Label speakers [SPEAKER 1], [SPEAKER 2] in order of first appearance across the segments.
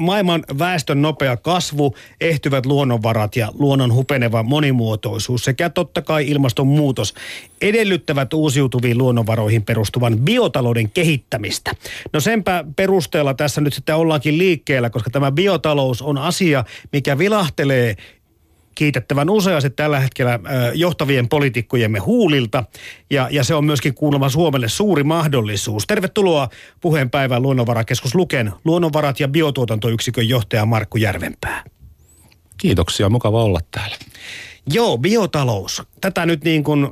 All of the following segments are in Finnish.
[SPEAKER 1] maailman väestön nopea kasvu, ehtyvät luonnonvarat ja luonnon hupeneva monimuotoisuus sekä totta kai ilmastonmuutos edellyttävät uusiutuviin luonnonvaroihin perustuvan biotalouden kehittämistä. No senpä perusteella tässä nyt sitten ollaankin liikkeellä, koska tämä biotalous on asia, mikä vilahtelee kiitettävän useasti tällä hetkellä johtavien poliitikkojemme huulilta. Ja, ja se on myöskin kuulemma Suomelle suuri mahdollisuus. Tervetuloa puheenpäivään Luonnonvarakeskus Luken luonnonvarat- ja biotuotantoyksikön johtaja Markku Järvenpää.
[SPEAKER 2] Kiitoksia, mukava olla täällä.
[SPEAKER 1] Joo, biotalous. Tätä nyt niin kuin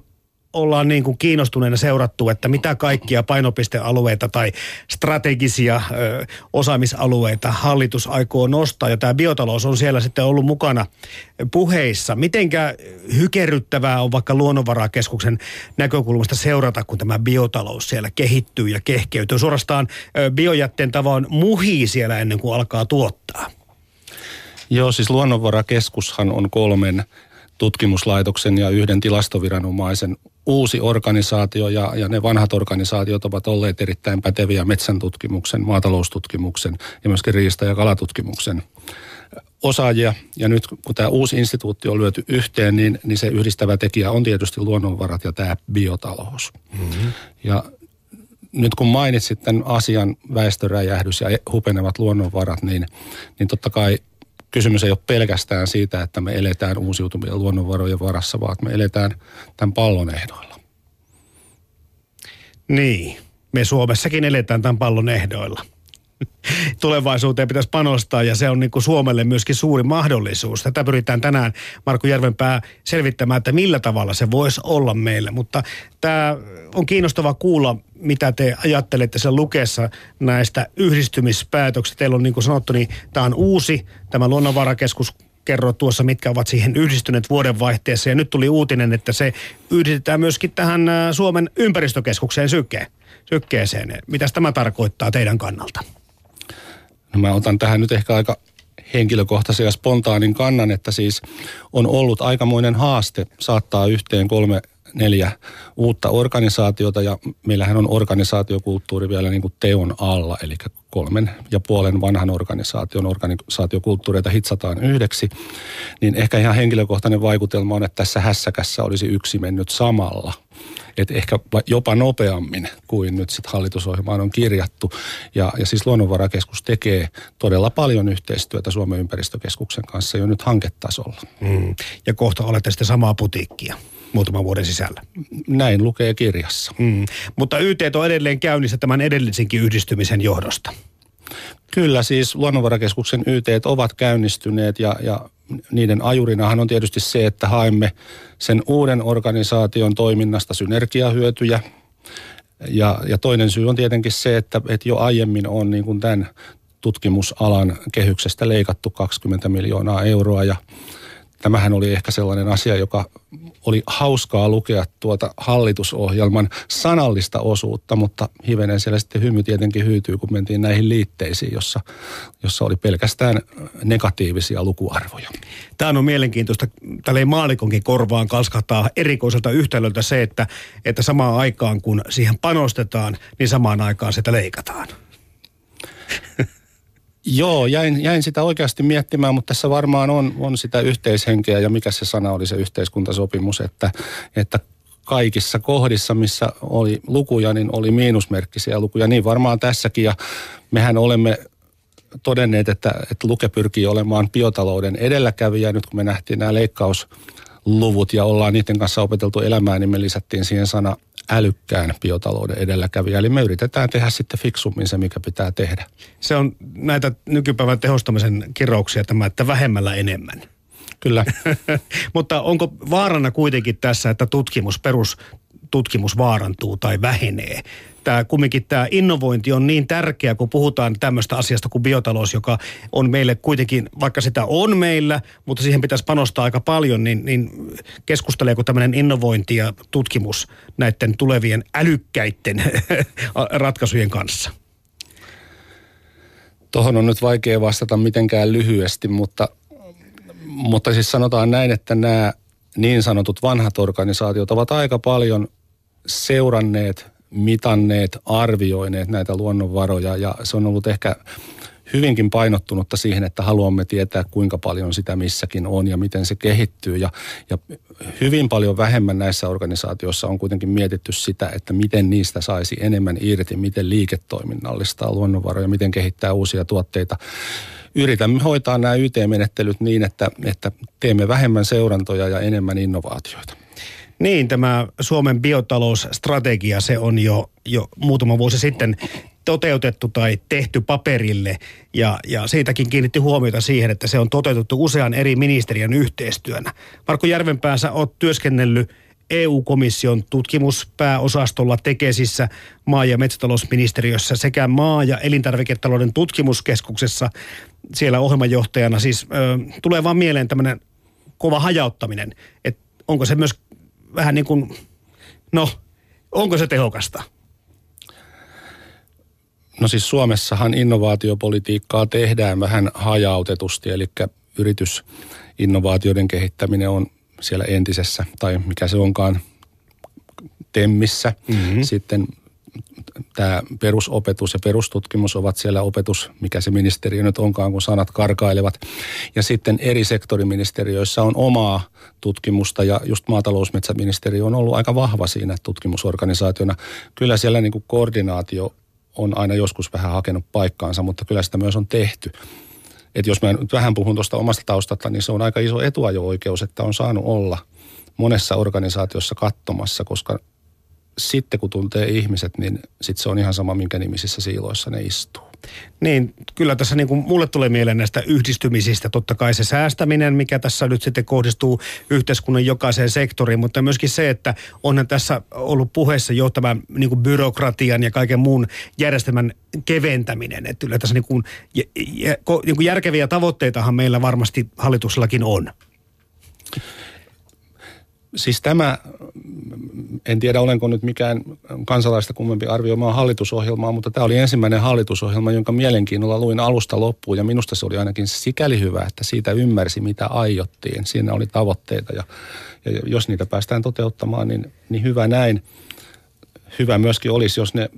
[SPEAKER 1] ollaan niin kuin kiinnostuneena seurattu, että mitä kaikkia painopistealueita tai strategisia ö, osaamisalueita hallitus aikoo nostaa. Ja tämä biotalous on siellä sitten ollut mukana puheissa. Mitenkä hykerryttävää on vaikka luonnonvarakeskuksen näkökulmasta seurata, kun tämä biotalous siellä kehittyy ja kehkeytyy. Suorastaan ö, biojätteen tavoin muhii siellä ennen kuin alkaa tuottaa.
[SPEAKER 2] Joo, siis luonnonvarakeskushan on kolmen tutkimuslaitoksen ja yhden tilastoviranomaisen uusi organisaatio ja, ja ne vanhat organisaatiot ovat olleet erittäin päteviä metsäntutkimuksen, maataloustutkimuksen ja myöskin riista- ja kalatutkimuksen osaajia. Ja nyt kun tämä uusi instituutti on lyöty yhteen, niin, niin se yhdistävä tekijä on tietysti luonnonvarat ja tämä biotalous. Mm-hmm. Ja nyt kun mainitsit tämän asian väestöräjähdys ja hupenevat luonnonvarat, niin, niin totta kai kysymys ei ole pelkästään siitä, että me eletään uusiutuvien luonnonvarojen varassa, vaan me eletään tämän pallon ehdoilla.
[SPEAKER 1] Niin, me Suomessakin eletään tämän pallon ehdoilla. Tulevaisuuteen pitäisi panostaa ja se on niin kuin Suomelle myöskin suuri mahdollisuus. Tätä pyritään tänään Markku Järvenpää selvittämään, että millä tavalla se voisi olla meille. Mutta tämä on kiinnostava kuulla, mitä te ajattelette sen lukessa näistä yhdistymispäätöksistä. Teillä on niin kuin sanottu, niin tämä on uusi, tämä luonnonvarakeskus kerro tuossa, mitkä ovat siihen yhdistyneet vuodenvaihteessa. Ja nyt tuli uutinen, että se yhdistetään myöskin tähän äh, Suomen ympäristökeskukseen sykkeen, sykkeeseen. Mitä tämä tarkoittaa teidän kannalta?
[SPEAKER 2] No mä otan tähän nyt ehkä aika henkilökohtaisen ja spontaanin kannan, että siis on ollut aikamoinen haaste saattaa yhteen kolme neljä uutta organisaatiota ja meillähän on organisaatiokulttuuri vielä niin kuin teon alla, eli kolmen ja puolen vanhan organisaation organisaatiokulttuureita hitsataan yhdeksi, niin ehkä ihan henkilökohtainen vaikutelma on, että tässä hässäkässä olisi yksi mennyt samalla. Että ehkä jopa nopeammin kuin nyt sitten hallitusohjelmaan on kirjattu. Ja, ja siis Luonnonvarakeskus tekee todella paljon yhteistyötä Suomen ympäristökeskuksen kanssa jo nyt hanketasolla. Mm.
[SPEAKER 1] Ja kohta olette sitten samaa putiikkia muutaman vuoden sisällä.
[SPEAKER 2] Näin lukee kirjassa. Mm.
[SPEAKER 1] Mutta YT on edelleen käynnissä tämän edellisenkin yhdistymisen johdosta.
[SPEAKER 2] Kyllä siis Luonnonvarakeskuksen YT ovat käynnistyneet ja, ja niiden ajurinahan on tietysti se, että haemme sen uuden organisaation toiminnasta synergiahyötyjä. Ja, ja toinen syy on tietenkin se, että, että jo aiemmin on niin kuin tämän tutkimusalan kehyksestä leikattu 20 miljoonaa euroa ja tämähän oli ehkä sellainen asia, joka oli hauskaa lukea tuota hallitusohjelman sanallista osuutta, mutta hivenen siellä sitten hymy tietenkin hyytyy, kun mentiin näihin liitteisiin, jossa, jossa oli pelkästään negatiivisia lukuarvoja.
[SPEAKER 1] Tämä on mielenkiintoista. Tällä maalikonkin korvaan kalskahtaa erikoiselta yhtälöltä se, että, että samaan aikaan kun siihen panostetaan, niin samaan aikaan sitä leikataan.
[SPEAKER 2] Joo, jäin, jäin sitä oikeasti miettimään, mutta tässä varmaan on, on sitä yhteishenkeä ja mikä se sana oli se yhteiskuntasopimus, että, että kaikissa kohdissa, missä oli lukuja, niin oli miinusmerkkisiä lukuja. Niin varmaan tässäkin ja mehän olemme todenneet, että, että Luke pyrkii olemaan biotalouden edelläkävijä. Nyt kun me nähtiin nämä leikkausluvut ja ollaan niiden kanssa opeteltu elämään, niin me lisättiin siihen sana älykkään biotalouden edelläkävijä. Eli me yritetään tehdä sitten fiksummin se, mikä pitää tehdä.
[SPEAKER 1] Se on näitä nykypäivän tehostamisen kirouksia tämä, että vähemmällä enemmän.
[SPEAKER 2] Kyllä.
[SPEAKER 1] Mutta onko vaarana kuitenkin tässä, että tutkimus, perustutkimus vaarantuu tai vähenee? Tämä, kumminkin tämä innovointi on niin tärkeä, kun puhutaan tämmöistä asiasta kuin biotalous, joka on meille kuitenkin, vaikka sitä on meillä, mutta siihen pitäisi panostaa aika paljon, niin, niin keskusteleeko tämmöinen innovointi ja tutkimus näiden tulevien älykkäiden ratkaisujen kanssa?
[SPEAKER 2] Tuohon on nyt vaikea vastata mitenkään lyhyesti, mutta mutta siis sanotaan näin, että nämä niin sanotut vanhat organisaatiot ovat aika paljon seuranneet, mitanneet, arvioineet näitä luonnonvaroja ja se on ollut ehkä hyvinkin painottunutta siihen, että haluamme tietää kuinka paljon sitä missäkin on ja miten se kehittyy. Ja, ja hyvin paljon vähemmän näissä organisaatioissa on kuitenkin mietitty sitä, että miten niistä saisi enemmän irti, miten liiketoiminnallistaa luonnonvaroja, miten kehittää uusia tuotteita yritämme hoitaa nämä YT-menettelyt niin, että, että teemme vähemmän seurantoja ja enemmän innovaatioita.
[SPEAKER 1] Niin, tämä Suomen biotalousstrategia, se on jo, jo muutama vuosi sitten toteutettu tai tehty paperille ja, ja siitäkin kiinnitti huomiota siihen, että se on toteutettu usean eri ministeriön yhteistyönä. Marko Järvenpää, sä oot työskennellyt EU-komission tutkimuspääosastolla Tekesissä maa- ja metsätalousministeriössä sekä maa- ja elintarviketalouden tutkimuskeskuksessa siellä ohjelmanjohtajana. Siis ö, tulee vaan mieleen tämmöinen kova hajauttaminen, että onko se myös vähän niin kuin, no, onko se tehokasta?
[SPEAKER 2] No siis Suomessahan innovaatiopolitiikkaa tehdään vähän hajautetusti, eli yritysinnovaatioiden kehittäminen on siellä entisessä, tai mikä se onkaan, TEMMissä. Mm-hmm. Sitten tämä perusopetus ja perustutkimus ovat siellä opetus, mikä se ministeriö nyt onkaan, kun sanat karkailevat. Ja sitten eri sektoriministeriöissä on omaa tutkimusta ja just maatalousmetsäministeriö on ollut aika vahva siinä tutkimusorganisaationa. Kyllä siellä niin kuin koordinaatio on aina joskus vähän hakenut paikkaansa, mutta kyllä sitä myös on tehty. Et jos mä nyt vähän puhun tuosta omasta taustasta, niin se on aika iso etuajo-oikeus, että on saanut olla monessa organisaatiossa katsomassa, koska sitten kun tuntee ihmiset, niin sitten se on ihan sama, minkä nimisissä siiloissa ne istuu.
[SPEAKER 1] Niin, kyllä tässä niin kuin mulle tulee mieleen näistä yhdistymisistä. Totta kai se säästäminen, mikä tässä nyt sitten kohdistuu yhteiskunnan jokaiseen sektoriin, mutta myöskin se, että onhan tässä ollut puheessa jo tämän niin kuin byrokratian ja kaiken muun järjestelmän keventäminen. Että kyllä tässä niin kuin, niin kuin järkeviä tavoitteitahan meillä varmasti hallituksellakin on.
[SPEAKER 2] Siis tämä, en tiedä olenko nyt mikään kansalaista kummempi arvioimaan hallitusohjelmaa, mutta tämä oli ensimmäinen hallitusohjelma, jonka mielenkiinnolla luin alusta loppuun ja minusta se oli ainakin sikäli hyvä, että siitä ymmärsi mitä aiottiin. Siinä oli tavoitteita ja, ja jos niitä päästään toteuttamaan, niin, niin hyvä näin hyvä myöskin olisi, jos ne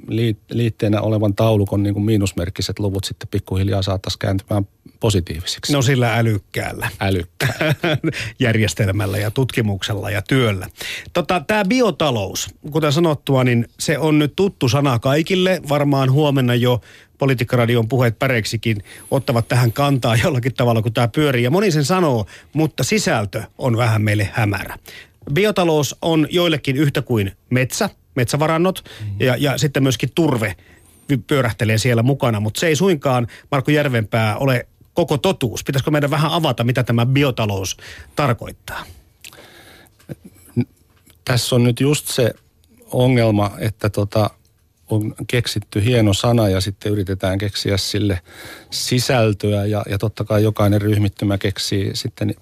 [SPEAKER 2] liitteenä olevan taulukon niin kuin miinusmerkkiset luvut sitten pikkuhiljaa saattaisi kääntymään positiivisiksi.
[SPEAKER 1] No sillä älykkäällä.
[SPEAKER 2] Älykkäällä.
[SPEAKER 1] Järjestelmällä ja tutkimuksella ja työllä. Tota, Tämä biotalous, kuten sanottua, niin se on nyt tuttu sana kaikille. Varmaan huomenna jo Politiikkaradion puheet päreksikin ottavat tähän kantaa jollakin tavalla, kun tämä pyörii. Ja moni sen sanoo, mutta sisältö on vähän meille hämärä. Biotalous on joillekin yhtä kuin metsä, metsävarannot ja, ja sitten myöskin turve pyörähtelee siellä mukana, mutta se ei suinkaan, Marko Järvenpää, ole koko totuus. Pitäisikö meidän vähän avata, mitä tämä biotalous tarkoittaa?
[SPEAKER 2] Tässä on nyt just se ongelma, että tota, on keksitty hieno sana ja sitten yritetään keksiä sille sisältöä ja, ja totta kai jokainen ryhmittymä keksii sitten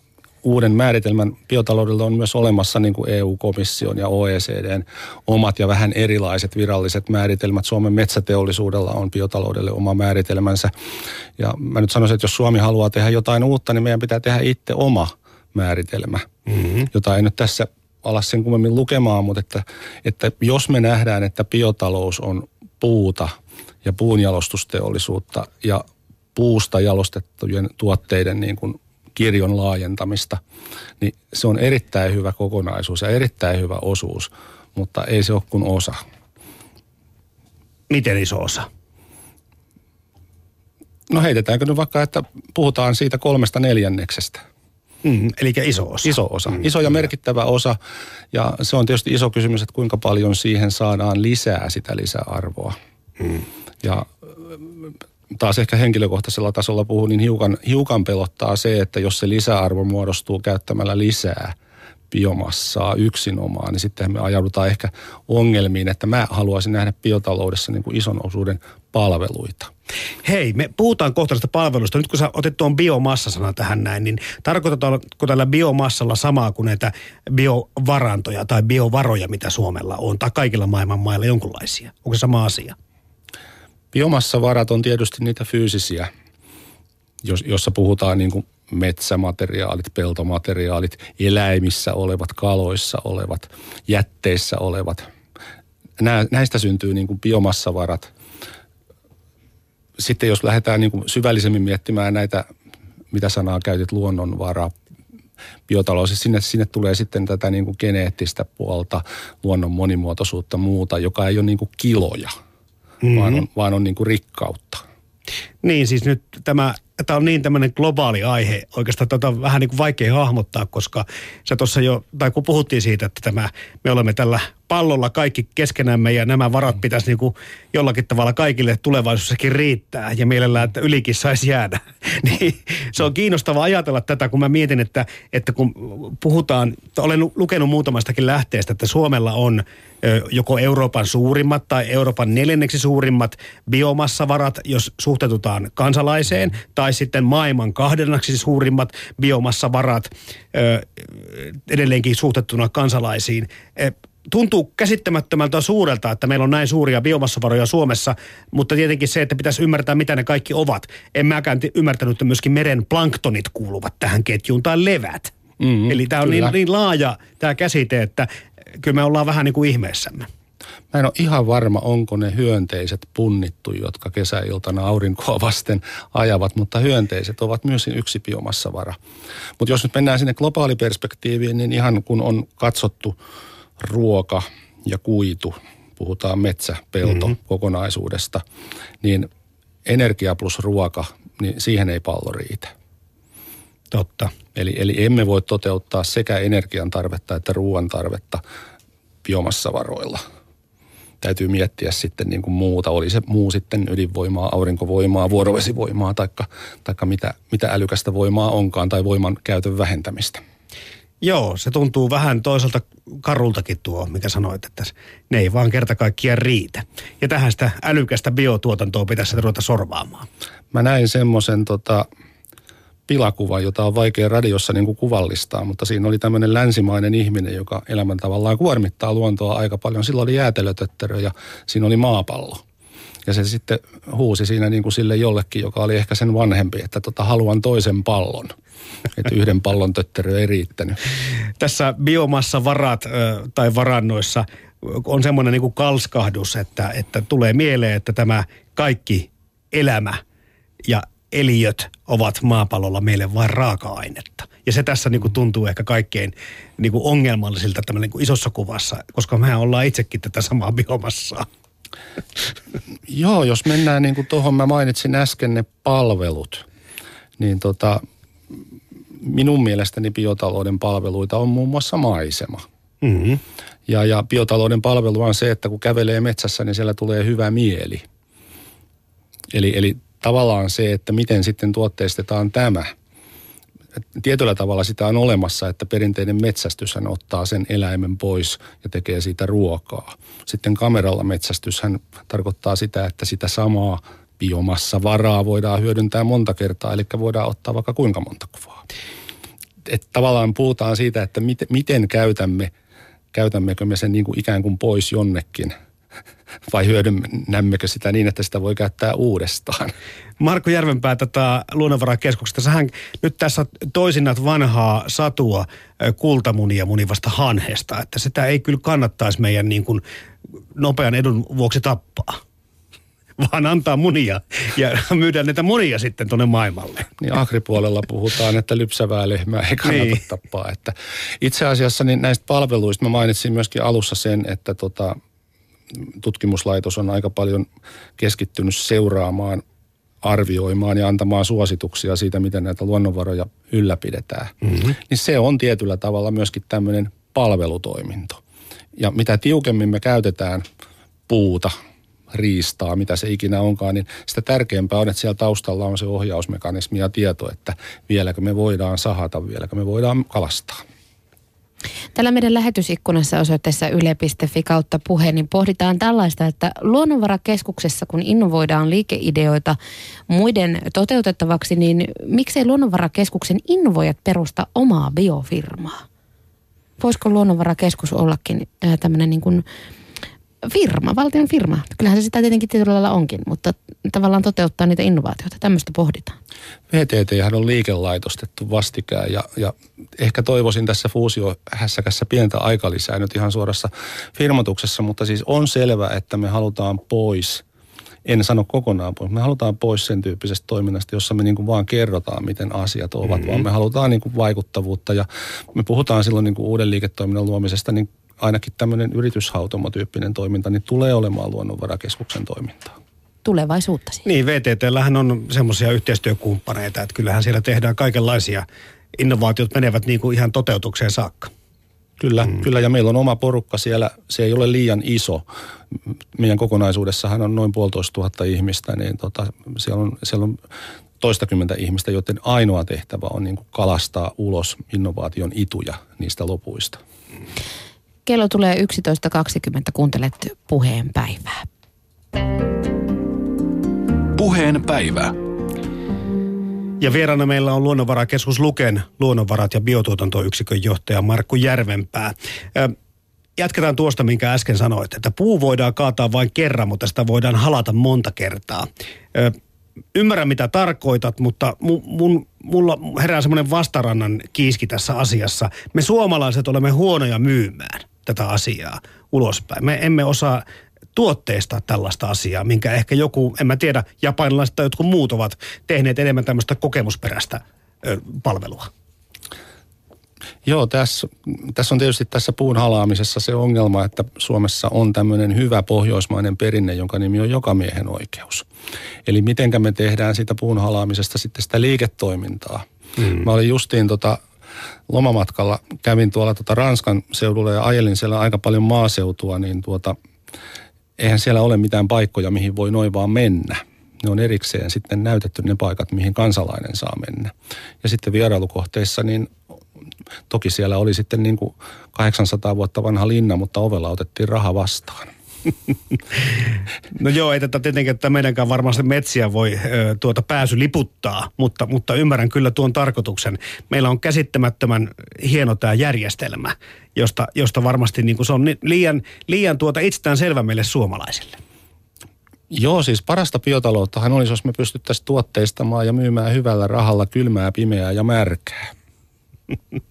[SPEAKER 2] uuden määritelmän biotaloudella on myös olemassa niin kuin EU-komission ja OECDn omat ja vähän erilaiset viralliset määritelmät. Suomen metsäteollisuudella on biotaloudelle oma määritelmänsä. Ja mä nyt sanoisin, että jos Suomi haluaa tehdä jotain uutta, niin meidän pitää tehdä itse oma määritelmä, mm-hmm. jota ei nyt tässä ala sen kummemmin lukemaan, mutta että, että jos me nähdään, että biotalous on puuta ja puunjalostusteollisuutta ja puusta jalostettujen tuotteiden niin kuin kirjon laajentamista, niin se on erittäin hyvä kokonaisuus ja erittäin hyvä osuus, mutta ei se ole kuin osa.
[SPEAKER 1] Miten iso osa?
[SPEAKER 2] No heitetäänkö nyt vaikka, että puhutaan siitä kolmesta neljänneksestä.
[SPEAKER 1] Mm, eli iso osa.
[SPEAKER 2] Iso osa. Mm, iso ja merkittävä osa. Ja se on tietysti iso kysymys, että kuinka paljon siihen saadaan lisää sitä lisäarvoa. Mm. Ja taas ehkä henkilökohtaisella tasolla puhun, niin hiukan, hiukan pelottaa se, että jos se lisäarvo muodostuu käyttämällä lisää biomassaa yksinomaan, niin sitten me ajaudutaan ehkä ongelmiin, että mä haluaisin nähdä biotaloudessa niin kuin ison osuuden palveluita.
[SPEAKER 1] Hei, me puhutaan kohta palvelusta. Nyt kun sä otit tuon biomassa tähän näin, niin tarkoitatko tällä biomassalla samaa kuin näitä biovarantoja tai biovaroja, mitä Suomella on, tai kaikilla maailman mailla jonkunlaisia? Onko se sama asia?
[SPEAKER 2] Biomassavarat on tietysti niitä fyysisiä, jos, jossa puhutaan niin kuin metsämateriaalit, peltomateriaalit, eläimissä olevat, kaloissa olevat, jätteissä olevat. Nä, näistä syntyy niin kuin biomassavarat. sitten jos lähdetään niin kuin syvällisemmin miettimään näitä, mitä sanaa käytit, luonnonvara, biotalous, siis sinne, sinne tulee sitten tätä niin kuin geneettistä puolta, luonnon monimuotoisuutta, muuta, joka ei ole niin kuin kiloja, mm-hmm. vaan on, vaan on niin kuin rikkautta.
[SPEAKER 1] Niin, siis nyt tämä, tämä on niin tämmöinen globaali aihe. Oikeastaan tätä on vähän niin kuin vaikea hahmottaa, koska se tuossa jo, tai kun puhuttiin siitä, että tämä, me olemme tällä pallolla kaikki keskenämme ja nämä varat mm. pitäisi niin kuin jollakin tavalla kaikille tulevaisuudessakin riittää ja mielellään, että ylikin saisi jäädä. niin se on kiinnostava ajatella tätä, kun mä mietin, että, että kun puhutaan, olen lukenut muutamastakin lähteestä, että Suomella on joko Euroopan suurimmat tai Euroopan neljänneksi suurimmat biomassavarat, jos suhteutetaan kansalaiseen, tai sitten maailman kahdenneksi suurimmat biomassavarat edelleenkin suhteutettuna kansalaisiin tuntuu käsittämättömältä suurelta, että meillä on näin suuria biomassavaroja Suomessa, mutta tietenkin se, että pitäisi ymmärtää, mitä ne kaikki ovat. En mäkään ymmärtänyt, että myöskin meren planktonit kuuluvat tähän ketjuun tai levät. Mm, Eli tämä on niin, niin laaja tämä käsite, että kyllä me ollaan vähän niin kuin ihmeessämme.
[SPEAKER 2] Mä en ole ihan varma, onko ne hyönteiset punnittu, jotka kesäiltana aurinkoa vasten ajavat, mutta hyönteiset ovat myös yksi biomassavara. Mutta jos nyt mennään sinne globaaliperspektiiviin, niin ihan kun on katsottu ruoka ja kuitu, puhutaan metsäpelto mm-hmm. kokonaisuudesta, niin energia plus ruoka, niin siihen ei pallo riitä.
[SPEAKER 1] Totta.
[SPEAKER 2] Eli, eli emme voi toteuttaa sekä energian tarvetta että ruoan tarvetta biomassavaroilla. Täytyy miettiä sitten niin kuin muuta, oli se muu sitten ydinvoimaa, aurinkovoimaa, vuorovesivoimaa tai taikka mitä, mitä älykästä voimaa onkaan tai voiman käytön vähentämistä.
[SPEAKER 1] Joo, se tuntuu vähän toisaalta karultakin tuo, mikä sanoit, että ne ei vaan kerta kaikkiaan riitä. Ja tähän sitä älykästä biotuotantoa pitäisi ruveta sorvaamaan.
[SPEAKER 2] Mä näin semmoisen tota, pilakuvan, jota on vaikea radiossa niin kuin kuvallistaa, mutta siinä oli tämmöinen länsimainen ihminen, joka elämän tavallaan kuormittaa luontoa aika paljon. Silloin oli jäätelötötterö ja siinä oli maapallo. Ja se sitten huusi siinä niin kuin sille jollekin, joka oli ehkä sen vanhempi, että tota, haluan toisen pallon. Että yhden pallon tötterö ei riittänyt.
[SPEAKER 1] Tässä biomassa-varat tai varannoissa on semmoinen niin kuin kalskahdus, että, että tulee mieleen, että tämä kaikki elämä ja eliöt ovat maapallolla meille vain raaka-ainetta. Ja se tässä niin kuin tuntuu ehkä kaikkein niin kuin ongelmallisilta niin kuin isossa kuvassa, koska me ollaan itsekin tätä samaa biomassaa.
[SPEAKER 2] Joo, jos mennään niin kuin tuohon, mä mainitsin äsken ne palvelut, niin tota, minun mielestäni biotalouden palveluita on muun muassa maisema. Mm-hmm. Ja, ja biotalouden palvelu on se, että kun kävelee metsässä, niin siellä tulee hyvä mieli. Eli, eli tavallaan se, että miten sitten tuotteistetaan tämä. Tietyllä tavalla sitä on olemassa, että perinteinen metsästyshän ottaa sen eläimen pois ja tekee siitä ruokaa. Sitten kameralla metsästyshän tarkoittaa sitä, että sitä samaa biomassa varaa voidaan hyödyntää monta kertaa, eli voidaan ottaa vaikka kuinka monta kuvaa. Et tavallaan puhutaan siitä, että miten, miten käytämme, käytämmekö me sen niin kuin ikään kuin pois jonnekin – vai hyödynnämmekö sitä niin, että sitä voi käyttää uudestaan?
[SPEAKER 1] Marko Järvenpää tätä luonnonvarakeskuksesta. Sähän nyt tässä toisinnat vanhaa satua kultamunia munivasta hanhesta, että sitä ei kyllä kannattaisi meidän niin kuin nopean edun vuoksi tappaa vaan antaa munia ja myydään näitä munia sitten tuonne maailmalle.
[SPEAKER 2] Niin agripuolella puhutaan, että lypsävää lehmää ei kannata niin. tappaa. Että itse asiassa niin näistä palveluista mä mainitsin myöskin alussa sen, että tota, tutkimuslaitos on aika paljon keskittynyt seuraamaan, arvioimaan ja antamaan suosituksia siitä, miten näitä luonnonvaroja ylläpidetään. Mm-hmm. Niin se on tietyllä tavalla myöskin tämmöinen palvelutoiminto. Ja mitä tiukemmin me käytetään puuta, riistaa, mitä se ikinä onkaan, niin sitä tärkeämpää on, että siellä taustalla on se ohjausmekanismi ja tieto, että vieläkö me voidaan sahata, vieläkö me voidaan kalastaa.
[SPEAKER 3] Tällä meidän lähetysikkunassa osoitteessa yle.fi kautta puhe, niin pohditaan tällaista, että luonnonvarakeskuksessa, kun innovoidaan liikeideoita muiden toteutettavaksi, niin miksei luonnonvarakeskuksen innovoijat perusta omaa biofirmaa? Voisiko luonnonvarakeskus ollakin tämmöinen niin kuin firma, valtion firma. Kyllähän se sitä tietenkin tietyllä lailla onkin, mutta tavallaan toteuttaa niitä innovaatioita. Tämmöistä pohditaan.
[SPEAKER 2] VTT on liikelaitostettu vastikään ja, ja ehkä toivoisin tässä fuusiohässäkässä pientä aikalisää nyt ihan suorassa firmatuksessa, mutta siis on selvä, että me halutaan pois en sano kokonaan pois. Me halutaan pois sen tyyppisestä toiminnasta, jossa me niin kuin vaan kerrotaan, miten asiat ovat, mm-hmm. vaan me halutaan niin kuin vaikuttavuutta ja me puhutaan silloin niin kuin uuden liiketoiminnan luomisesta, niin ainakin tämmöinen yrityshautomotyyppinen toiminta, niin tulee olemaan luonnonvarakeskuksen toimintaa
[SPEAKER 3] tulevaisuutta siis.
[SPEAKER 1] Niin, VTTllähän on semmoisia yhteistyökumppaneita, että kyllähän siellä tehdään kaikenlaisia innovaatiot menevät niin kuin ihan toteutukseen saakka.
[SPEAKER 2] Kyllä, mm. kyllä, ja meillä on oma porukka siellä, se ei ole liian iso. Meidän kokonaisuudessahan on noin puolitoista tuhatta ihmistä, niin tota, siellä, on, siellä on toistakymmentä ihmistä, joten ainoa tehtävä on niin kuin kalastaa ulos innovaation ituja niistä lopuista.
[SPEAKER 3] Kello tulee 11.20, kuuntelet puheen päivää.
[SPEAKER 1] Puheen päivä. Ja vieraana meillä on Luonnonvarakeskus Luken luonnonvarat- ja biotuotantoyksikön johtaja Markku Järvenpää. Jatketaan tuosta, minkä äsken sanoit, että puu voidaan kaataa vain kerran, mutta sitä voidaan halata monta kertaa. Ymmärrän, mitä tarkoitat, mutta mun, mulla herää semmoinen vastarannan kiiski tässä asiassa. Me suomalaiset olemme huonoja myymään tätä asiaa ulospäin. Me emme osaa tuotteista tällaista asiaa, minkä ehkä joku, en mä tiedä, japanilaiset tai jotkut muut ovat tehneet enemmän tämmöistä kokemusperäistä ö, palvelua.
[SPEAKER 2] Joo, tässä, tässä on tietysti tässä puun halaamisessa se ongelma, että Suomessa on tämmöinen hyvä pohjoismainen perinne, jonka nimi on jokamiehen oikeus. Eli mitenkä me tehdään sitä puun halaamisesta sitten sitä liiketoimintaa. Mm. Mä olin justiin tota lomamatkalla, kävin tuolla tota Ranskan seudulla ja ajelin siellä aika paljon maaseutua, niin tuota, eihän siellä ole mitään paikkoja, mihin voi noin vaan mennä. Ne on erikseen sitten näytetty ne paikat, mihin kansalainen saa mennä. Ja sitten vierailukohteissa, niin toki siellä oli sitten niin kuin 800 vuotta vanha linna, mutta ovella otettiin raha vastaan.
[SPEAKER 1] No joo, ei tätä tietenkin, että meidänkään varmasti metsiä voi ö, tuota pääsy liputtaa, mutta, mutta ymmärrän kyllä tuon tarkoituksen. Meillä on käsittämättömän hieno tämä järjestelmä, josta, josta varmasti niin kuin se on liian, liian tuota itsestään selvä meille suomalaisille.
[SPEAKER 2] Joo, siis parasta biotalouttahan olisi, jos me pystyttäisiin tuotteistamaan ja myymään hyvällä rahalla kylmää, pimeää ja märkää.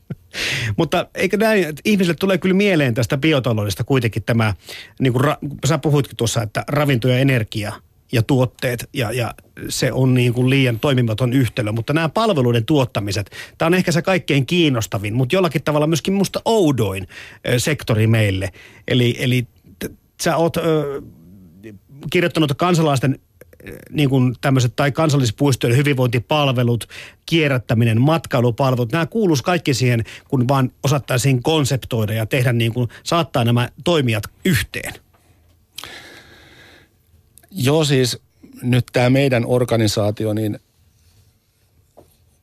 [SPEAKER 1] Mutta eikö näin, että ihmisille tulee kyllä mieleen tästä biotaloudesta kuitenkin tämä, niin kuin ra, sä puhuitkin tuossa, että ravinto ja energia ja tuotteet ja, ja se on niin kuin liian toimimaton yhtälö. Mutta nämä palveluiden tuottamiset, tämä on ehkä se kaikkein kiinnostavin, mutta jollakin tavalla myöskin musta oudoin sektori meille. Eli, eli sä oot ö, kirjoittanut kansalaisten niin kuin tämmöiset tai kansallispuistojen hyvinvointipalvelut, kierrättäminen, matkailupalvelut, nämä kuuluisi kaikki siihen, kun vaan osattaisiin konseptoida ja tehdä niin kuin, saattaa nämä toimijat yhteen.
[SPEAKER 2] Joo, siis nyt tämä meidän organisaatio, niin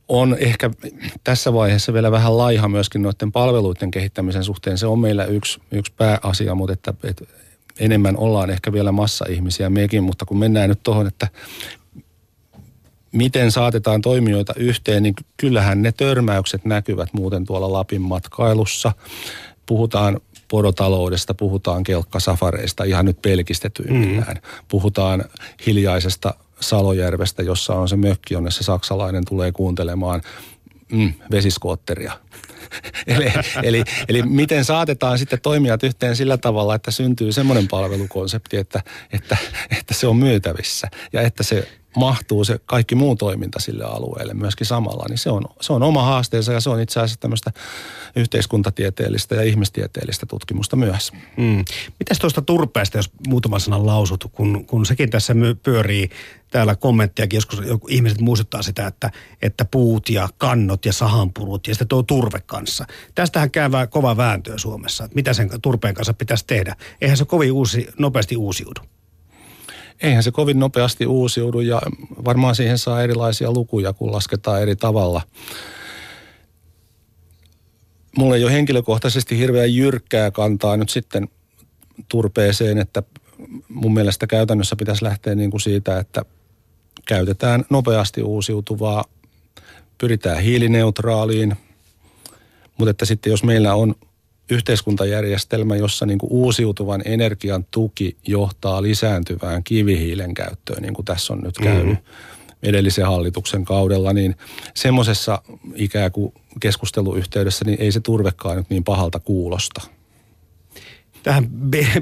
[SPEAKER 2] on ehkä tässä vaiheessa vielä vähän laiha myöskin noiden palveluiden kehittämisen suhteen. Se on meillä yksi, yksi pääasia, mutta että, että enemmän ollaan ehkä vielä massa-ihmisiä mekin, mutta kun mennään nyt tuohon, että miten saatetaan toimijoita yhteen, niin kyllähän ne törmäykset näkyvät muuten tuolla Lapin matkailussa. Puhutaan porotaloudesta, puhutaan kelkkasafareista ihan nyt pelkistetyimmillään. Mm. Puhutaan hiljaisesta Salojärvestä, jossa on se mökki, jonne se saksalainen tulee kuuntelemaan mm, vesiskootteria. eli, eli, eli miten saatetaan sitten toimijat yhteen sillä tavalla, että syntyy semmoinen palvelukonsepti, että, että, että se on myytävissä ja että se mahtuu se kaikki muu toiminta sille alueelle myöskin samalla, niin se on, se on oma haasteensa ja se on itse asiassa tämmöistä yhteiskuntatieteellistä ja ihmistieteellistä tutkimusta myös.
[SPEAKER 1] Mm. Mitäs tuosta turpeesta, jos muutama sanan lausut, kun, kun sekin tässä pyörii täällä kommenttiakin, joskus ihmiset muistuttaa sitä, että, että puut ja kannot ja sahanpurut ja sitten tuo turve kanssa. Tästähän käy kova vääntöä Suomessa, että mitä sen turpeen kanssa pitäisi tehdä. Eihän se kovin uusi, nopeasti uusiudu
[SPEAKER 2] eihän se kovin nopeasti uusiudu ja varmaan siihen saa erilaisia lukuja, kun lasketaan eri tavalla. Mulla ei ole henkilökohtaisesti hirveän jyrkkää kantaa nyt sitten turpeeseen, että mun mielestä käytännössä pitäisi lähteä niin kuin siitä, että käytetään nopeasti uusiutuvaa, pyritään hiilineutraaliin, mutta että sitten jos meillä on yhteiskuntajärjestelmä, jossa niin kuin uusiutuvan energian tuki johtaa lisääntyvään kivihiilen käyttöön, niin kuin tässä on nyt käynyt mm-hmm. edellisen hallituksen kaudella, niin semmoisessa ikään kuin keskusteluyhteydessä niin ei se turvekaan nyt niin pahalta kuulosta.
[SPEAKER 1] tähän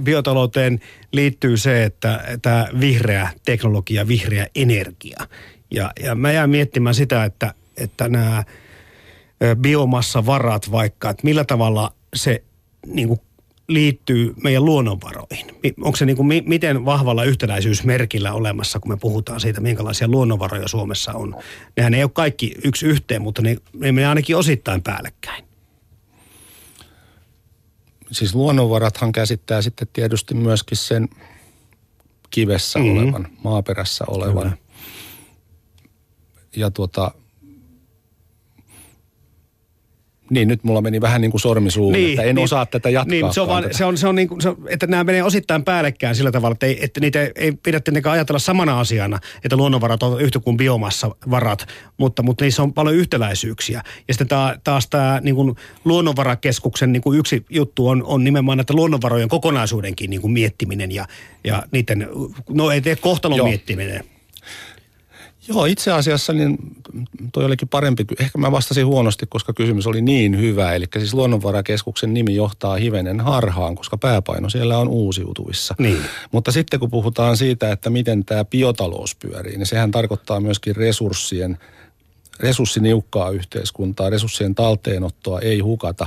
[SPEAKER 1] biotalouteen liittyy se, että tämä vihreä teknologia, vihreä energia. Ja, ja mä jään miettimään sitä, että, että nämä biomassavarat vaikka, että millä tavalla se niin kuin liittyy meidän luonnonvaroihin? Onko se niin kuin, miten vahvalla yhtenäisyysmerkillä olemassa, kun me puhutaan siitä, minkälaisia luonnonvaroja Suomessa on? Nehän ei ole kaikki yksi yhteen, mutta ne, ne menee ainakin osittain päällekkäin.
[SPEAKER 2] Siis luonnonvarathan käsittää sitten tietysti myöskin sen kivessä mm-hmm. olevan, maaperässä olevan. Kyllä. Ja tuota, Niin, nyt mulla meni vähän niin kuin sormi suuhun, niin, että en niin, osaa tätä jatkaa.
[SPEAKER 1] Niin, se on, vaan, se on, se on niin kuin, se että nämä menee osittain päällekkäin sillä tavalla, että, ei, että niitä ei pidä tietenkään ajatella samana asiana, että luonnonvarat on yhtä kuin biomassavarat, mutta, mutta niissä on paljon yhtäläisyyksiä. Ja sitten taas, taas tämä niin kuin luonnonvarakeskuksen niin kuin yksi juttu on, on nimenomaan, että luonnonvarojen kokonaisuudenkin niin kuin miettiminen ja, ja niiden, no ei tee kohtalon Joo. miettiminen.
[SPEAKER 2] Joo, itse asiassa niin toi olikin parempi. Ehkä mä vastasin huonosti, koska kysymys oli niin hyvä. Eli siis luonnonvarakeskuksen nimi johtaa hivenen harhaan, koska pääpaino siellä on uusiutuvissa.
[SPEAKER 1] Niin.
[SPEAKER 2] Mutta sitten kun puhutaan siitä, että miten tämä biotalous pyörii, niin sehän tarkoittaa myöskin resurssien resurssiniukkaa yhteiskuntaa, resurssien talteenottoa ei hukata.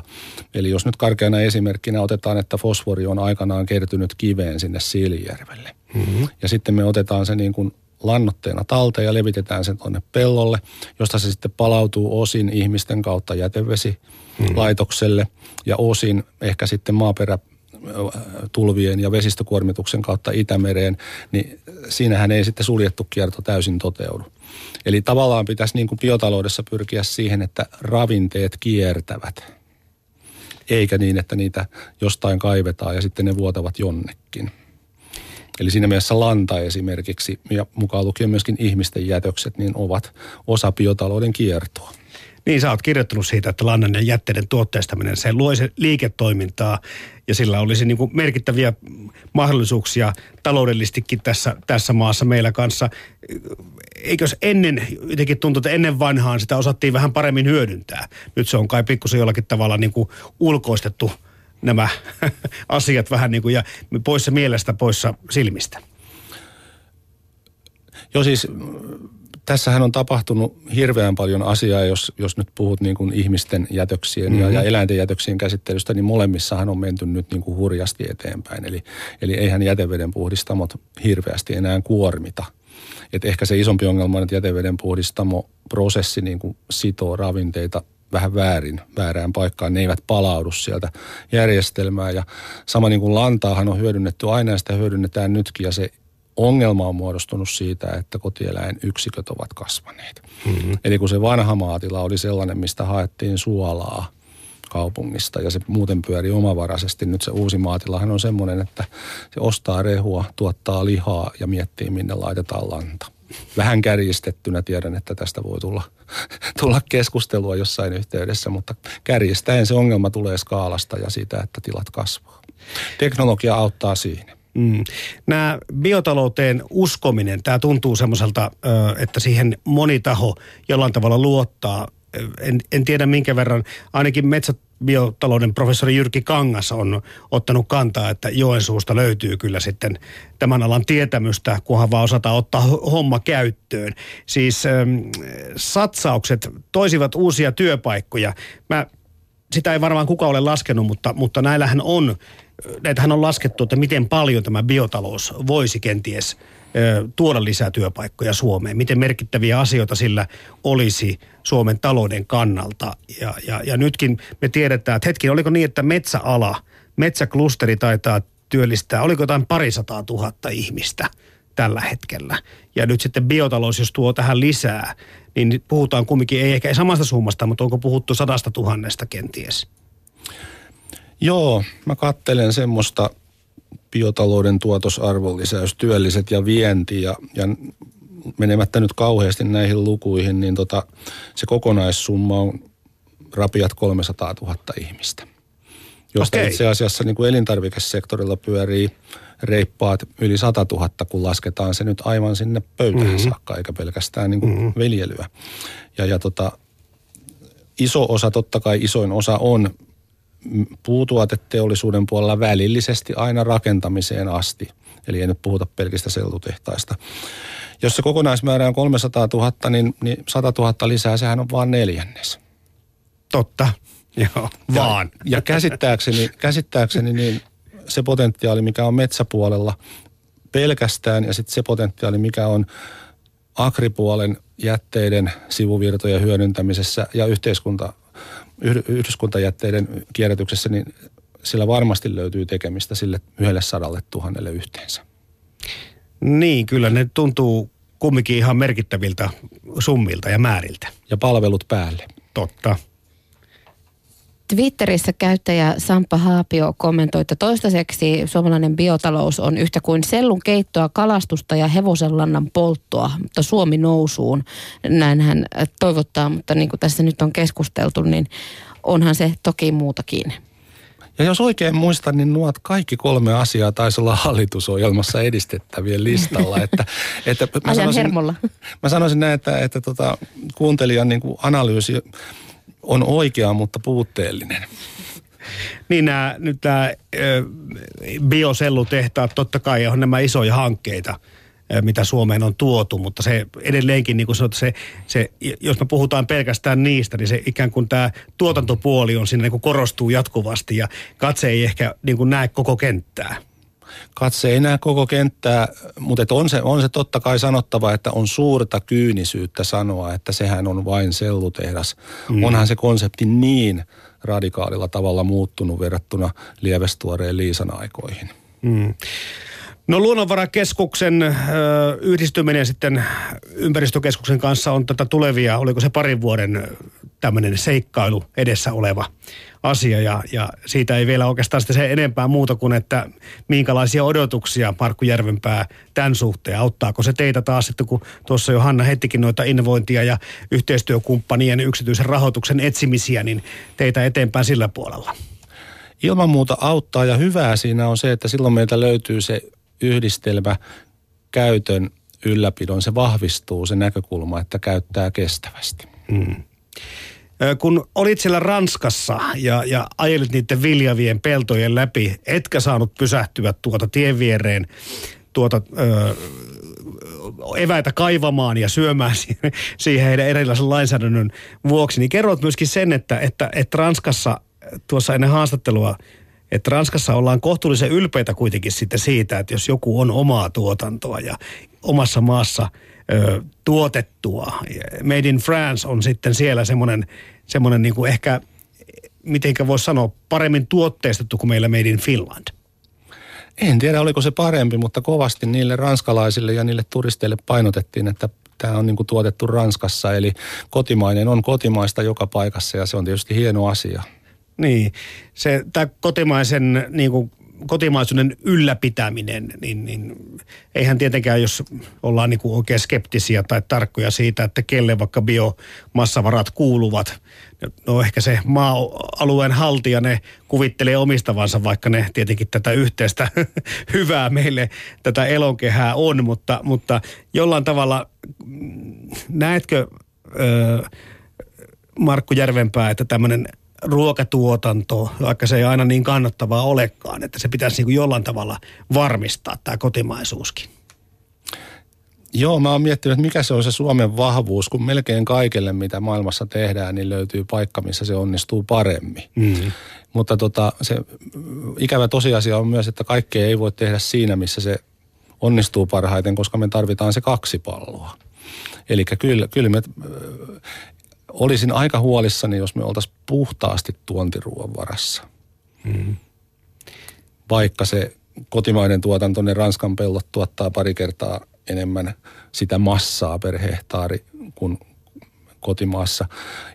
[SPEAKER 2] Eli jos nyt karkeana esimerkkinä otetaan, että fosfori on aikanaan kertynyt kiveen sinne Siilijärvelle. Mm-hmm. Ja sitten me otetaan se niin kuin lannoitteena talteen ja levitetään sen tuonne pellolle, josta se sitten palautuu osin ihmisten kautta jätevesilaitokselle mm. ja osin ehkä sitten maaperä tulvien ja vesistökuormituksen kautta Itämereen, niin siinähän ei sitten suljettu kierto täysin toteudu. Eli tavallaan pitäisi niin kuin biotaloudessa pyrkiä siihen, että ravinteet kiertävät, eikä niin, että niitä jostain kaivetaan ja sitten ne vuotavat jonnekin. Eli siinä mielessä lanta esimerkiksi ja mukaan lukien myöskin ihmisten jätökset, niin ovat osa biotalouden kiertoa.
[SPEAKER 1] Niin, sä oot kirjoittanut siitä, että lannan ja jätteiden tuotteistaminen, se luo se liiketoimintaa ja sillä olisi niin kuin merkittäviä mahdollisuuksia taloudellistikin tässä, tässä maassa meillä kanssa. Eikös ennen, jotenkin tuntuu, että ennen vanhaan sitä osattiin vähän paremmin hyödyntää. Nyt se on kai pikkusen jollakin tavalla niin kuin ulkoistettu – nämä asiat vähän niin kuin ja poissa mielestä, poissa silmistä.
[SPEAKER 2] Joo siis tässähän on tapahtunut hirveän paljon asiaa, jos, jos nyt puhut niin kuin ihmisten jätöksien mm-hmm. ja, ja mhm. eläinten jätöksien käsittelystä, niin molemmissahan on menty nyt niin kuin hurjasti eteenpäin. Eli, eli eihän jäteveden puhdistamot hirveästi enää kuormita. Et ehkä se isompi ongelma on, että jäteveden puhdistamo prosessi niin kuin sitoo ravinteita vähän väärin, väärään paikkaan. Ne eivät palaudu sieltä järjestelmää. Ja sama niin kuin lantaahan on hyödynnetty aina ja sitä hyödynnetään nytkin. Ja se ongelma on muodostunut siitä, että kotieläinyksiköt ovat kasvaneet. Mm-hmm. Eli kun se vanha maatila oli sellainen, mistä haettiin suolaa kaupungista ja se muuten pyörii omavaraisesti. Nyt se uusi maatilahan on semmoinen, että se ostaa rehua, tuottaa lihaa ja miettii, minne laitetaan lanta vähän kärjistettynä tiedän, että tästä voi tulla, tulla keskustelua jossain yhteydessä, mutta kärjistäen se ongelma tulee skaalasta ja siitä, että tilat kasvaa. Teknologia auttaa siinä. Mm.
[SPEAKER 1] Nämä biotalouteen uskominen, tämä tuntuu semmoiselta, että siihen moni taho jollain tavalla luottaa. En, en tiedä minkä verran, ainakin metsät, biotalouden professori Jyrki Kangas on ottanut kantaa, että Joensuusta löytyy kyllä sitten tämän alan tietämystä, kunhan vaan osataan ottaa homma käyttöön. Siis ähm, satsaukset toisivat uusia työpaikkoja. Mä, sitä ei varmaan kukaan ole laskenut, mutta, mutta näillähän on, näitähän on laskettu, että miten paljon tämä biotalous voisi kenties – tuoda lisää työpaikkoja Suomeen? Miten merkittäviä asioita sillä olisi Suomen talouden kannalta? Ja, ja, ja nytkin me tiedetään, että hetki, oliko niin, että metsäala, metsäklusteri taitaa työllistää, oliko jotain parisataa tuhatta ihmistä tällä hetkellä. Ja nyt sitten biotalous, jos tuo tähän lisää, niin puhutaan kumminkin, ei ehkä samasta summasta, mutta onko puhuttu sadasta tuhannesta kenties?
[SPEAKER 2] Joo, mä kattelen semmoista biotalouden tuotosarvonlisäys, työlliset ja vienti ja, ja menemättä nyt kauheasti näihin lukuihin, niin tota, se kokonaissumma on rapiat 300 000 ihmistä. Josta okay. itse asiassa niin kuin elintarvikesektorilla pyörii reippaat yli 100 000, kun lasketaan se nyt aivan sinne pöytään mm-hmm. saakka, eikä pelkästään niin kuin mm-hmm. viljelyä. Ja, ja tota, iso osa, totta kai isoin osa on puutuoteteollisuuden puolella välillisesti aina rakentamiseen asti. Eli ei nyt puhuta pelkistä sellutehtaista. Jos se kokonaismäärä on 300 000, niin, niin 100 000 lisää, sehän on vain neljännes.
[SPEAKER 1] Totta, joo, vaan.
[SPEAKER 2] Ja, ja käsittääkseni, käsittääkseni niin se potentiaali, mikä on metsäpuolella pelkästään, ja sitten se potentiaali, mikä on agripuolen jätteiden sivuvirtojen hyödyntämisessä ja yhteiskunta, yhdyskuntajätteiden kierrätyksessä, niin sillä varmasti löytyy tekemistä sille yhdelle sadalle tuhannelle yhteensä.
[SPEAKER 1] Niin, kyllä ne tuntuu kumminkin ihan merkittäviltä summilta ja määriltä.
[SPEAKER 2] Ja palvelut päälle.
[SPEAKER 1] Totta.
[SPEAKER 3] Twitterissä käyttäjä Sampa Haapio kommentoi, että toistaiseksi suomalainen biotalous on yhtä kuin sellun keittoa, kalastusta ja hevosenlannan polttoa, mutta Suomi nousuun. Näin hän toivottaa, mutta niin kuin tässä nyt on keskusteltu, niin onhan se toki muutakin.
[SPEAKER 2] Ja jos oikein muistan, niin nuo kaikki kolme asiaa taisi olla hallitusohjelmassa edistettävien listalla. Että,
[SPEAKER 3] että mä, sanoisin, hermolla.
[SPEAKER 2] mä sanoisin näin, että, että tota, kuuntelijan niin kuin analyysi on oikea, mutta puutteellinen.
[SPEAKER 1] Niin nämä, nyt nämä biosellutehtaat, totta kai on nämä isoja hankkeita, mitä Suomeen on tuotu, mutta se edelleenkin, niin kuin sanot, se, se, jos me puhutaan pelkästään niistä, niin se ikään kuin tämä tuotantopuoli on siinä niin kuin korostuu jatkuvasti ja katse ei ehkä niin kuin näe koko kenttää
[SPEAKER 2] katse ei näe koko kenttää, mutta on se, on se totta kai sanottava, että on suurta kyynisyyttä sanoa, että sehän on vain sellutehdas. Mm. Onhan se konsepti niin radikaalilla tavalla muuttunut verrattuna lievestuoreen Liisan aikoihin. Mm.
[SPEAKER 1] No luonnonvarakeskuksen ö, yhdistyminen sitten ympäristökeskuksen kanssa on tätä tulevia, oliko se parin vuoden tämmöinen seikkailu edessä oleva asia ja, ja siitä ei vielä oikeastaan sitten se enempää muuta kuin, että minkälaisia odotuksia Markku Järvenpää tämän suhteen. Auttaako se teitä taas sitten, kun tuossa jo Hanna hettikin noita innovointia ja yhteistyökumppanien yksityisen rahoituksen etsimisiä, niin teitä eteenpäin sillä puolella?
[SPEAKER 2] Ilman muuta auttaa ja hyvää siinä on se, että silloin meiltä löytyy se yhdistelmä käytön ylläpidon, se vahvistuu se näkökulma, että käyttää kestävästi. Mm.
[SPEAKER 1] Kun olit siellä Ranskassa ja, ja ajelit niiden viljavien peltojen läpi, etkä saanut pysähtyä tuota tien viereen tuota, ö, eväitä kaivamaan ja syömään siihen, siihen heidän erilaisen lainsäädännön vuoksi, niin kerrot myöskin sen, että, että, että Ranskassa tuossa ennen haastattelua, että Ranskassa ollaan kohtuullisen ylpeitä kuitenkin sitten siitä, että jos joku on omaa tuotantoa ja omassa maassa – ö, tuotettua. Made in France on sitten siellä semmoinen, semmoinen niin kuin ehkä, mitenkä voisi sanoa, paremmin tuotteistettu kuin meillä Made in Finland.
[SPEAKER 2] En tiedä, oliko se parempi, mutta kovasti niille ranskalaisille ja niille turisteille painotettiin, että tämä on niin kuin tuotettu Ranskassa. Eli kotimainen on kotimaista joka paikassa ja se on tietysti hieno asia.
[SPEAKER 1] Niin, se, tämä kotimaisen niin kuin kotimaisuuden ylläpitäminen, niin, niin eihän tietenkään, jos ollaan niin kuin oikein skeptisiä tai tarkkoja siitä, että kelle vaikka biomassavarat kuuluvat, no ehkä se maa-alueen haltija, ne kuvittelee omistavansa, vaikka ne tietenkin tätä yhteistä hyvää meille tätä elonkehää on, mutta, mutta jollain tavalla näetkö öö, Markku Järvenpää, että tämmöinen ruokatuotanto, vaikka se ei aina niin kannattavaa olekaan, että se pitäisi niin kuin jollain tavalla varmistaa tämä kotimaisuuskin.
[SPEAKER 2] Joo, mä oon miettinyt, että mikä se on se Suomen vahvuus, kun melkein kaikelle, mitä maailmassa tehdään, niin löytyy paikka, missä se onnistuu paremmin. Mm. Mutta tota, se ikävä tosiasia on myös, että kaikkea ei voi tehdä siinä, missä se onnistuu parhaiten, koska me tarvitaan se kaksi palloa. Eli kyllä, kyllä me olisin aika huolissani, jos me oltaisiin puhtaasti tuontiruoan varassa. Mm. Vaikka se kotimainen tuotanto, ne Ranskan pellot tuottaa pari kertaa enemmän sitä massaa per hehtaari kuin kotimaassa.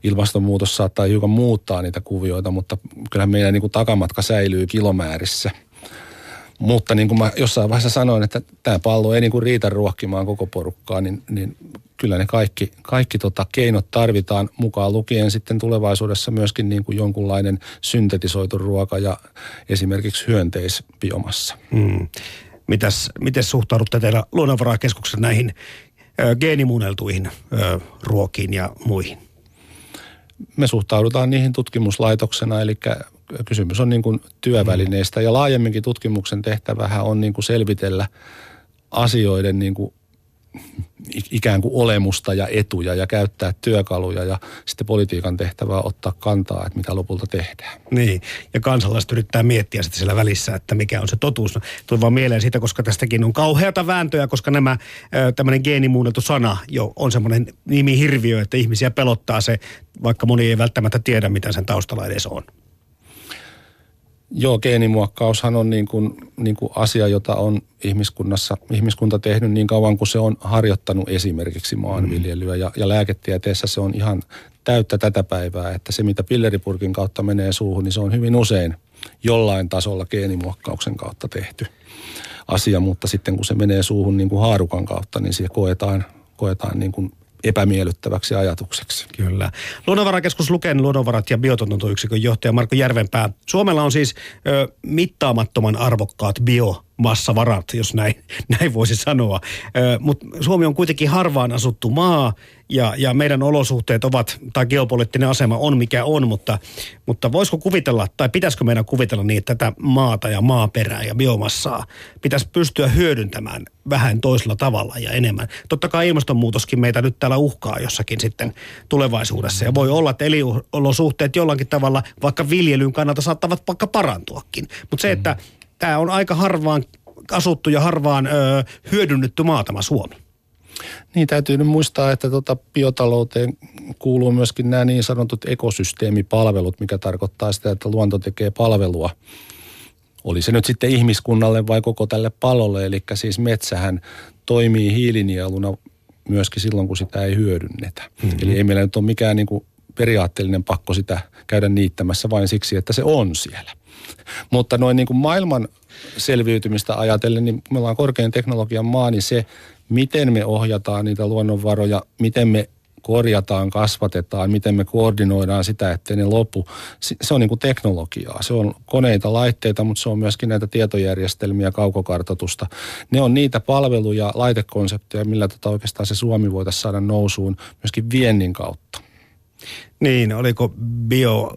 [SPEAKER 2] Ilmastonmuutos saattaa hiukan muuttaa niitä kuvioita, mutta kyllä meidän niin kuin takamatka säilyy kilomäärissä. Mutta niin kuin mä jossain vaiheessa sanoin, että tämä pallo ei niin kuin riitä ruokkimaan koko porukkaa, niin, niin kyllä ne kaikki, kaikki tota keinot tarvitaan mukaan lukien sitten tulevaisuudessa myöskin niin kuin jonkunlainen syntetisoitu ruoka ja esimerkiksi hyönteisbiomassa. Hmm.
[SPEAKER 1] Mitäs, miten suhtaudutte teillä luonnonvarakeskuksessa näihin ö, geenimuunneltuihin ö, ruokiin ja muihin?
[SPEAKER 2] Me suhtaudutaan niihin tutkimuslaitoksena, eli kysymys on niin kuin työvälineistä ja laajemminkin tutkimuksen tehtävähän on niin kuin selvitellä asioiden niin kuin ikään kuin olemusta ja etuja ja käyttää työkaluja ja sitten politiikan tehtävää ottaa kantaa, että mitä lopulta tehdään.
[SPEAKER 1] Niin, ja kansalaiset yrittää miettiä sitten siellä välissä, että mikä on se totuus. No, tuli vaan mieleen siitä, koska tästäkin on kauheata vääntöä, koska nämä tämmöinen geenimuunneltu sana jo on semmoinen nimi-hirviö, että ihmisiä pelottaa se, vaikka moni ei välttämättä tiedä, mitä sen taustalla edes on.
[SPEAKER 2] Joo, geenimuokkaushan on niin kuin, niin kuin asia, jota on ihmiskunnassa, ihmiskunta tehnyt niin kauan kuin se on harjoittanut esimerkiksi maanviljelyä. Ja, ja lääketieteessä se on ihan täyttä tätä päivää, että se mitä pilleripurkin kautta menee suuhun, niin se on hyvin usein jollain tasolla geenimuokkauksen kautta tehty asia. Mutta sitten kun se menee suuhun niin kuin haarukan kautta, niin se koetaan, koetaan niin kuin epämiellyttäväksi ajatukseksi.
[SPEAKER 1] Kyllä. Luonnonvarakeskus Luken luonnonvarat ja biotuotantoyksikön johtaja Marko Järvenpää. Suomella on siis ö, mittaamattoman arvokkaat bio massavarat, jos näin, näin voisi sanoa. Mutta Suomi on kuitenkin harvaan asuttu maa ja, ja meidän olosuhteet ovat, tai geopoliittinen asema on mikä on, mutta, mutta voisiko kuvitella, tai pitäisikö meidän kuvitella niin, että tätä maata ja maaperää ja biomassaa pitäisi pystyä hyödyntämään vähän toisella tavalla ja enemmän. Totta kai ilmastonmuutoskin meitä nyt täällä uhkaa jossakin sitten tulevaisuudessa. Ja voi olla, että eliolosuhteet jollakin tavalla vaikka viljelyn kannalta saattavat vaikka parantuakin. Mutta se, että tämä on aika harvaan asuttu ja harvaan ö, hyödynnetty maa tämä Suomi.
[SPEAKER 2] Niin täytyy nyt muistaa, että tota biotalouteen kuuluu myöskin nämä niin sanotut ekosysteemipalvelut, mikä tarkoittaa sitä, että luonto tekee palvelua. Oli se nyt sitten ihmiskunnalle vai koko tälle palolle, eli siis metsähän toimii hiilinieluna myöskin silloin, kun sitä ei hyödynnetä. Mm-hmm. Eli ei meillä nyt ole mikään niin kuin periaatteellinen pakko sitä käydä niittämässä vain siksi, että se on siellä. Mutta noin niin kuin maailman selviytymistä ajatellen, niin me ollaan korkean teknologian maa, niin se, miten me ohjataan niitä luonnonvaroja, miten me korjataan, kasvatetaan, miten me koordinoidaan sitä, ettei ne lopu. Se on niin kuin teknologiaa. Se on koneita, laitteita, mutta se on myöskin näitä tietojärjestelmiä, kaukokartoitusta. Ne on niitä palveluja, laitekonsepteja, millä tota oikeastaan se Suomi voitaisiin saada nousuun myöskin viennin kautta.
[SPEAKER 1] Niin, oliko bio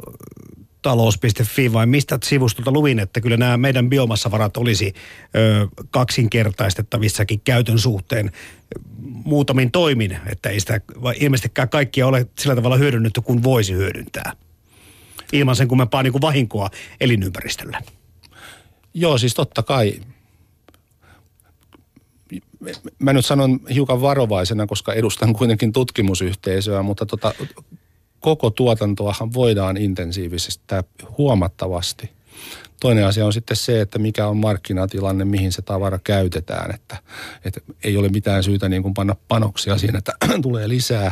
[SPEAKER 1] talous.fi vai mistä sivustolta luvin, että kyllä nämä meidän biomassavarat olisi ö, kaksinkertaistettavissakin käytön suhteen muutamin toimin, että ei sitä ilmeisestikään kaikkia ole sillä tavalla hyödynnetty kuin voisi hyödyntää. Ilman sen kummempaa niin kuin vahinkoa elinympäristöllä.
[SPEAKER 2] Joo, siis totta kai. Mä nyt sanon hiukan varovaisena, koska edustan kuitenkin tutkimusyhteisöä, mutta tota, koko tuotantoahan voidaan intensiivisesti huomattavasti. Toinen asia on sitten se, että mikä on markkinatilanne, mihin se tavara käytetään. Että, että ei ole mitään syytä niin kuin panna panoksia siinä, että tulee lisää,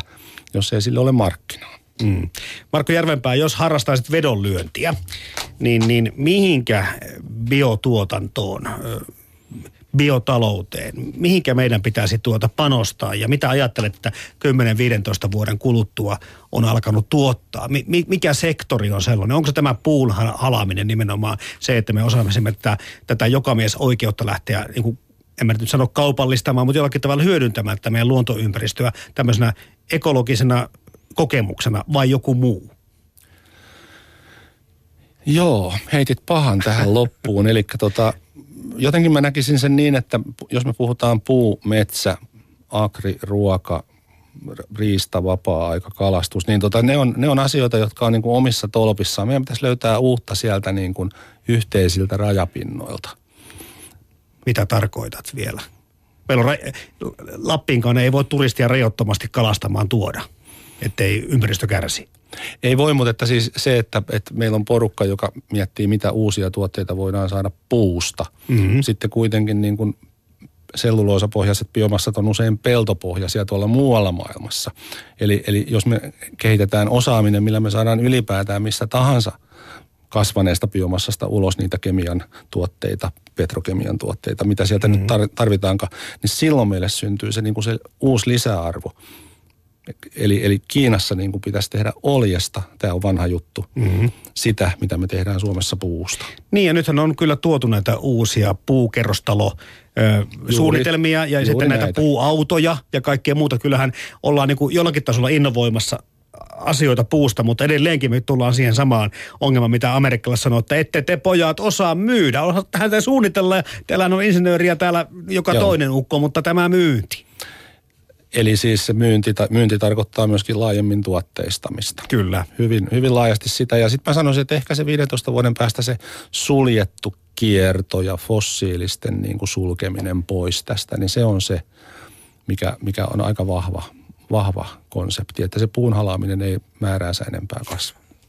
[SPEAKER 2] jos ei sille ole markkinaa. Mm.
[SPEAKER 1] Markku Järvenpää, jos harrastaisit vedonlyöntiä, niin, niin mihinkä biotuotantoon biotalouteen? Mihinkä meidän pitäisi tuota panostaa ja mitä ajattelet, että 10-15 vuoden kuluttua on alkanut tuottaa? Mi- mikä sektori on sellainen? Onko se tämä puun halaminen nimenomaan se, että me osaamisimme tätä, tätä oikeutta lähteä niin kuin en mä nyt sano kaupallistamaan, mutta jollakin tavalla hyödyntämään tätä meidän luontoympäristöä tämmöisenä ekologisena kokemuksena vai joku muu?
[SPEAKER 2] Joo, heitit pahan tähän loppuun. Eli tota, jotenkin mä näkisin sen niin, että jos me puhutaan puu, metsä, agri, ruoka, riista, vapaa-aika, kalastus, niin tota, ne, on, ne on asioita, jotka on niin kuin omissa tolpissaan. Meidän pitäisi löytää uutta sieltä niin kuin yhteisiltä rajapinnoilta.
[SPEAKER 1] Mitä tarkoitat vielä? Meillä on ra- Lappiinkaan ei voi turistia rajoittomasti kalastamaan tuoda, ettei ympäristö kärsi.
[SPEAKER 2] Ei voi, mutta että siis se, että, että meillä on porukka, joka miettii, mitä uusia tuotteita voidaan saada puusta. Mm-hmm. Sitten kuitenkin niin kuin selluloosapohjaiset biomassat on usein peltopohjaisia tuolla muualla maailmassa. Eli, eli jos me kehitetään osaaminen, millä me saadaan ylipäätään missä tahansa kasvaneesta biomassasta ulos niitä kemian tuotteita, petrokemian tuotteita, mitä sieltä mm-hmm. nyt tarvitaankaan, niin silloin meille syntyy se, niin kuin se uusi lisäarvo. Eli, eli Kiinassa niin kuin pitäisi tehdä oljesta, tämä on vanha juttu, mm-hmm. sitä, mitä me tehdään Suomessa puusta.
[SPEAKER 1] Niin ja nythän on kyllä tuotu näitä uusia puukerrostalo juuri, suunnitelmia ja sitten näitä näitä puuautoja ja kaikkea muuta. Kyllähän ollaan niin kuin jollakin tasolla innovoimassa asioita puusta, mutta edelleenkin me tullaan siihen samaan ongelmaan, mitä amerikkalaiset sanoo, että ette te pojat osaa myydä. Tähän te suunnitella, teillä on insinööriä täällä joka Joo. toinen ukko, mutta tämä myynti.
[SPEAKER 2] Eli siis se myynti, myynti tarkoittaa myöskin laajemmin tuotteistamista.
[SPEAKER 1] Kyllä.
[SPEAKER 2] Hyvin, hyvin laajasti sitä. Ja sitten mä sanoisin, että ehkä se 15 vuoden päästä se suljettu kierto ja fossiilisten niin kuin sulkeminen pois tästä, niin se on se, mikä, mikä on aika vahva, vahva konsepti. Että se puun halaaminen ei määräänsä enempää kasva.